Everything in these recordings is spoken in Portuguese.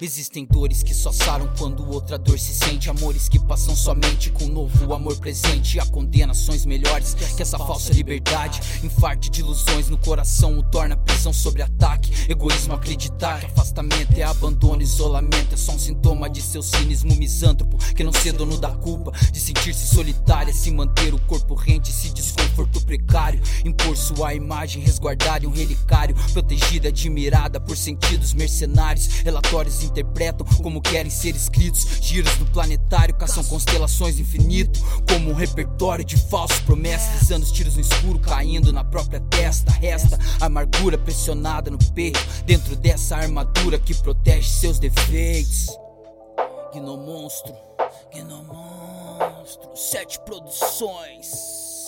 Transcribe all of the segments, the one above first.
Existem dores que só saram quando outra dor se sente. Amores que passam somente com um novo amor presente. Há condenações melhores que essa falsa liberdade. Infarte de ilusões no coração o torna prisão sobre ataque. Egoísmo acreditar que afastamento é abandono, isolamento. É só um sintoma de seu cinismo misântropo. Que não ser dono da culpa de sentir-se solitária. Se manter o corpo rente, se desconforto precário. Impor sua imagem resguardada em um relicário. Protegida, admirada por sentidos mercenários. Relatórios interpretam como querem ser escritos. Giros do planetário caçam constelações infinito. Como um repertório de falsas promessas. Desando os tiros no escuro, caindo na própria testa. Resta amargura pressionada no peito. Dentro dessa armadura que protege seus defeitos. Gnomonstro, Gnomonstro. Sete produções,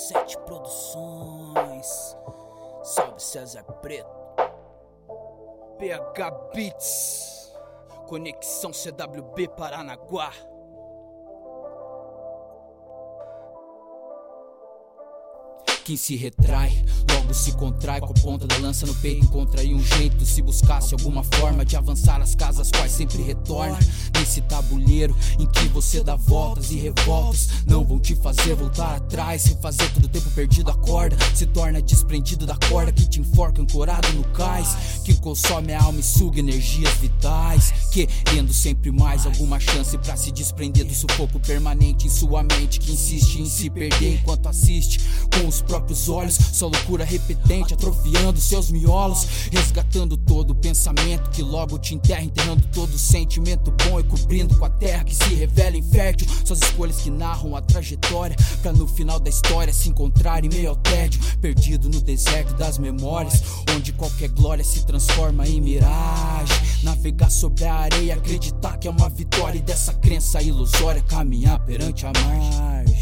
sete produções. Salve César Preto. PH Beats. Conexão CWB Paranaguá. Quem se retrai, logo se contrai com a ponta da lança no peito. Encontraria um jeito se buscasse alguma forma de avançar as casas quais sempre retorna. Nesse tabuleiro em que você dá voltas e revoltas, não vão te fazer voltar atrás. Refazer todo o tempo perdido, acorda. Se torna desprendido da corda que te enforca ancorado no cais. Que consome a alma e suga energias vitais. Querendo sempre mais alguma chance para se desprender do sufoco permanente em sua mente. Que insiste em se perder enquanto assiste com os próprios próprios olhos. Só loucura repetente, atrofiando seus miolos. Resgatando todo o pensamento que logo te enterra. Enterrando todo o sentimento bom e cobrindo com a terra que se revela infértil. Suas escolhas que narram a trajetória. Pra no final da história se encontrar em meio ao tédio. Perdido no deserto das memórias. Onde qualquer glória se transforma em miragem. Navegar sobre a areia, acreditar que é uma vitória. E dessa crença ilusória caminhar perante a margem.